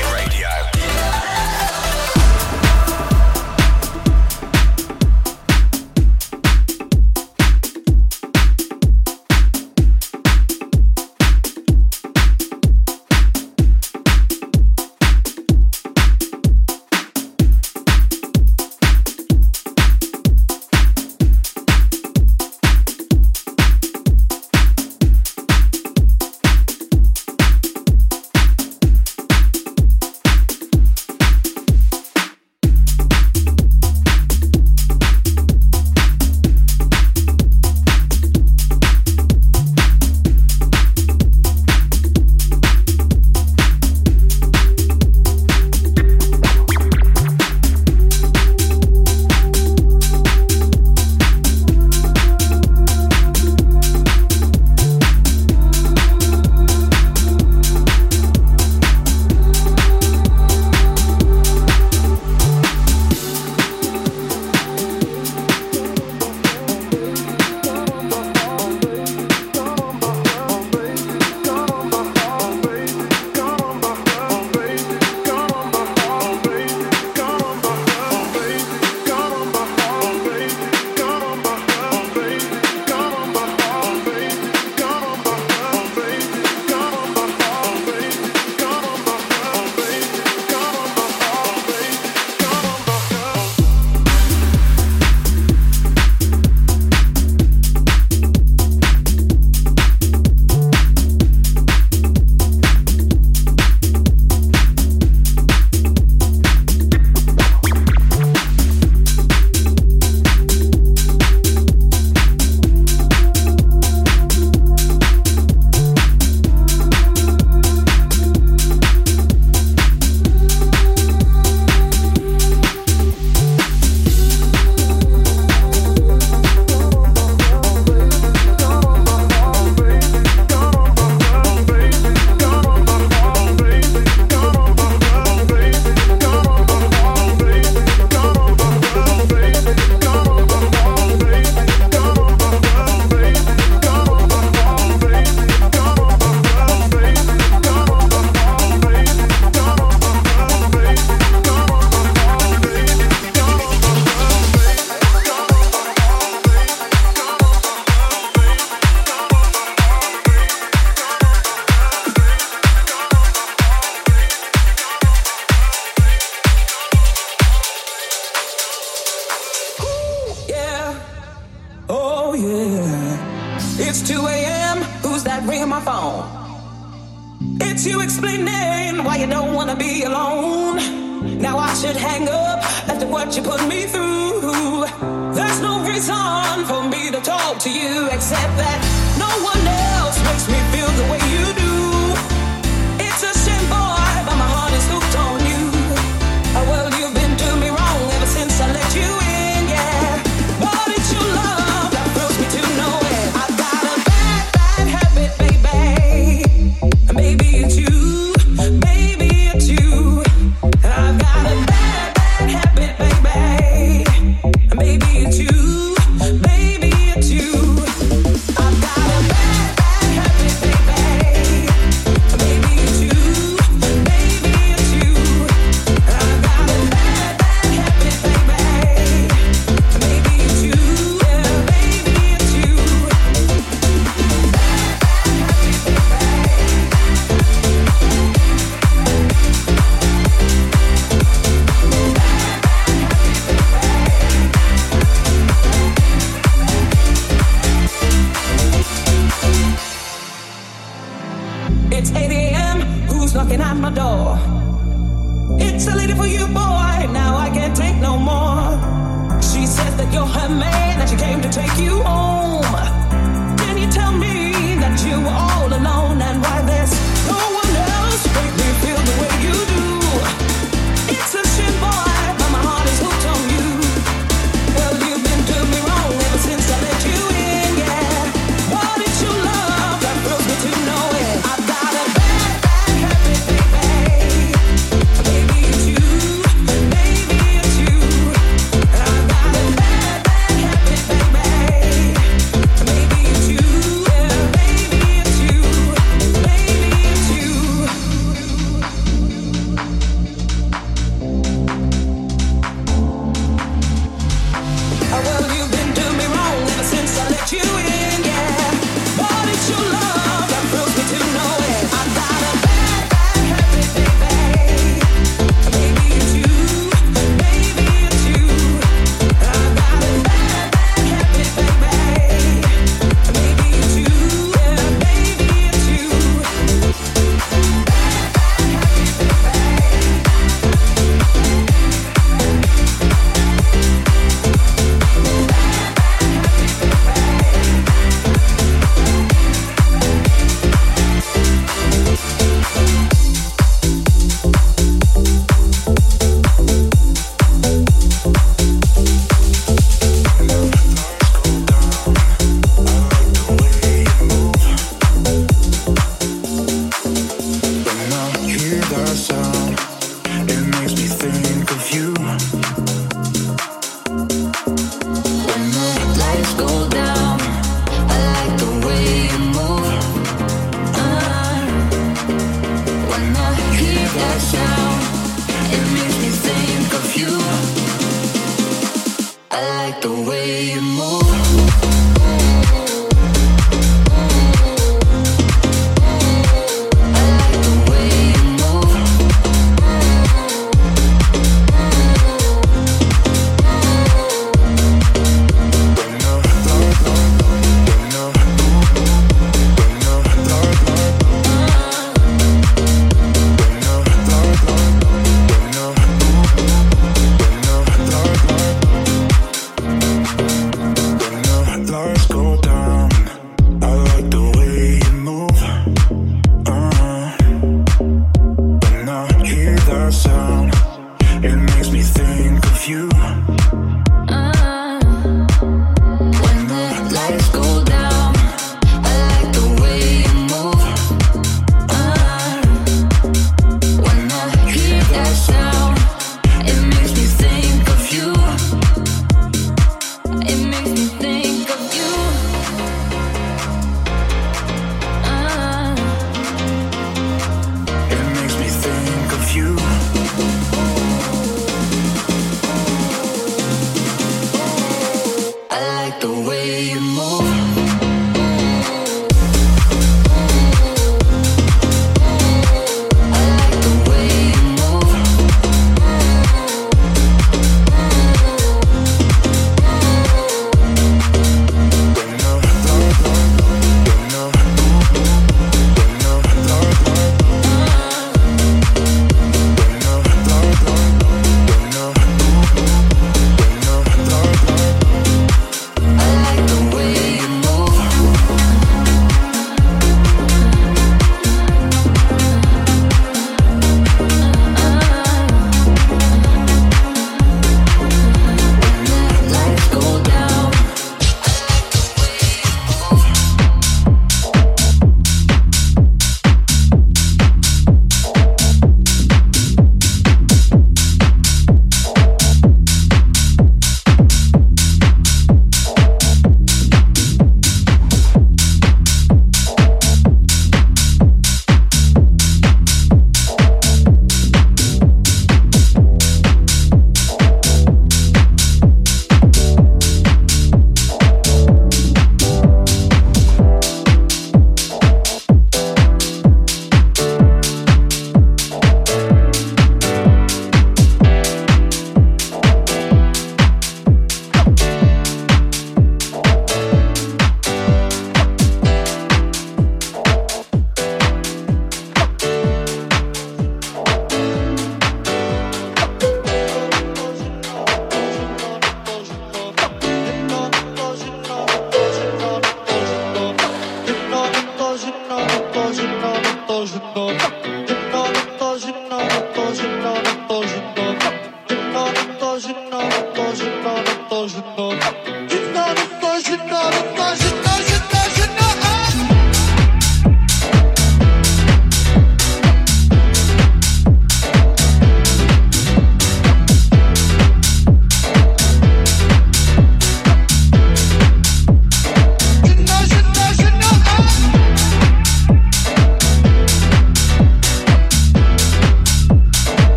Radio.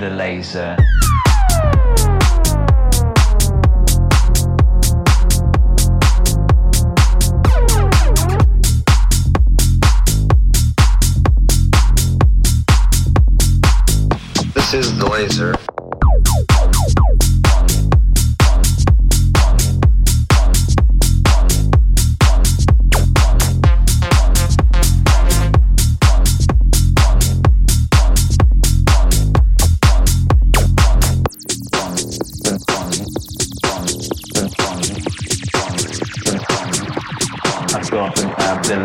The laser. This is the laser.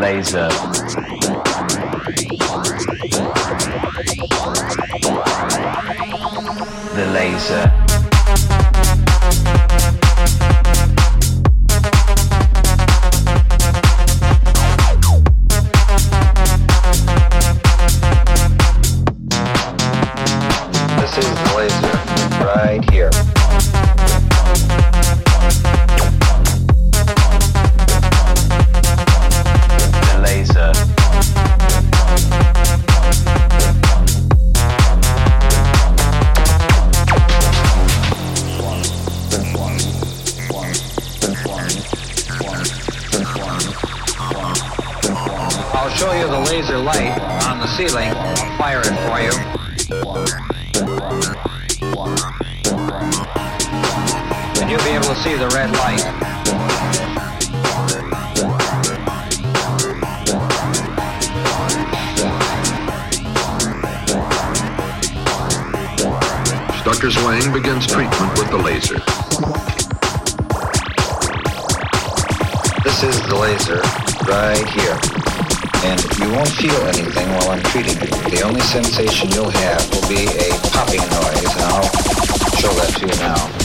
Laser. The laser. Right here. And you won't feel anything while I'm treating you. The only sensation you'll have will be a popping noise, and I'll show that to you now.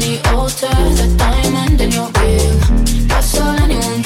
the altar, the diamond in your ring. That's all anyone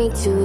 me to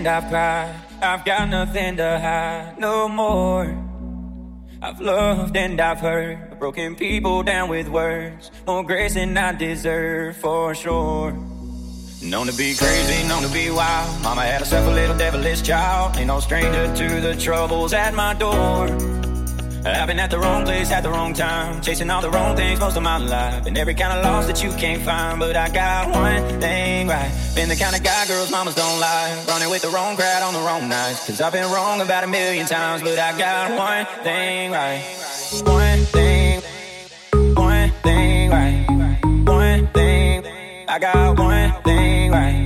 and I've cried. I've got nothing to hide no more. I've loved and I've hurt, broken people down with words. More grace than I deserve for sure. Known to be crazy, known to be wild. Mama had herself a little devilish child. Ain't no stranger to the troubles at my door. I've been at the wrong place at the wrong time, chasing all the wrong things most of my life, and every kind of loss that you can't find. But I got one thing right. Been the kind of guy girls mamas don't like, running with the wrong crowd on the wrong nights. Cause I've been wrong about a million times, but I got one thing right. One thing, one thing right. One thing, I got one thing right.